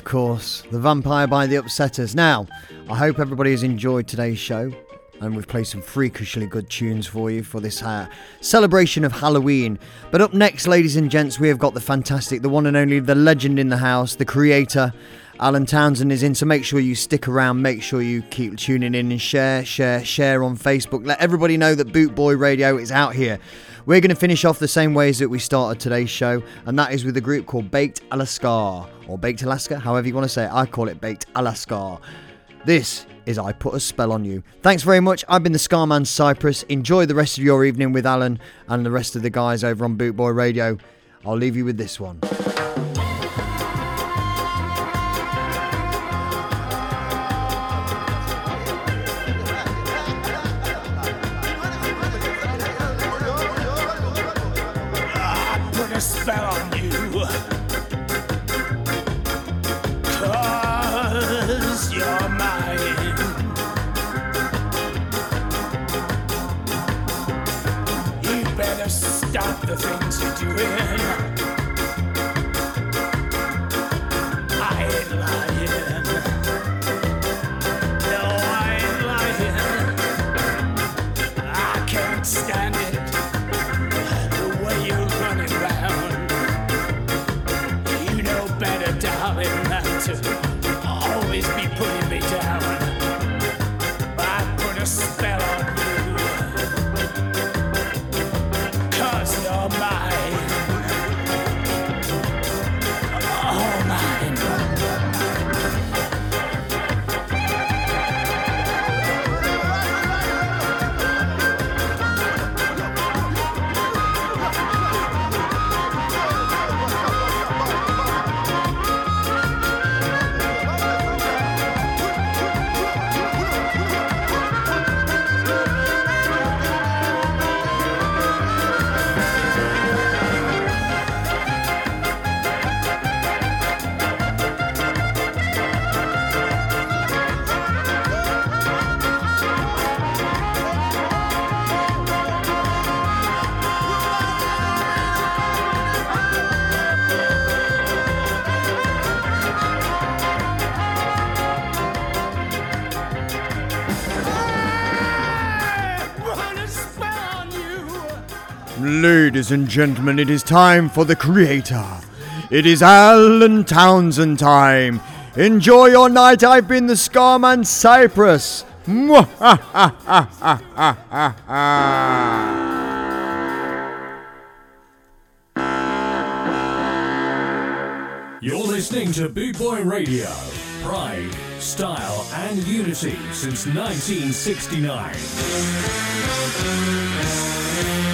Course. The Vampire by the Upsetters. Now, I hope everybody has enjoyed today's show. And we've played some freakishly good tunes for you for this uh, celebration of Halloween. But up next, ladies and gents, we have got the fantastic, the one and only, the legend in the house, the creator. Alan Townsend is in, so make sure you stick around. Make sure you keep tuning in and share, share, share on Facebook. Let everybody know that Boot Boy Radio is out here. We're going to finish off the same ways that we started today's show, and that is with a group called Baked Alaska, or Baked Alaska, however you want to say it. I call it Baked Alaska. This is I Put a Spell on You. Thanks very much. I've been the Scarman Cypress. Enjoy the rest of your evening with Alan and the rest of the guys over on Boot Boy Radio. I'll leave you with this one. Stop the things you're doing. Ladies and gentlemen, it is time for the creator. It is Alan Townsend time. Enjoy your night. I've been the Scarman Cypress. You're listening to Boot Boy Radio. Pride, style, and unity since 1969.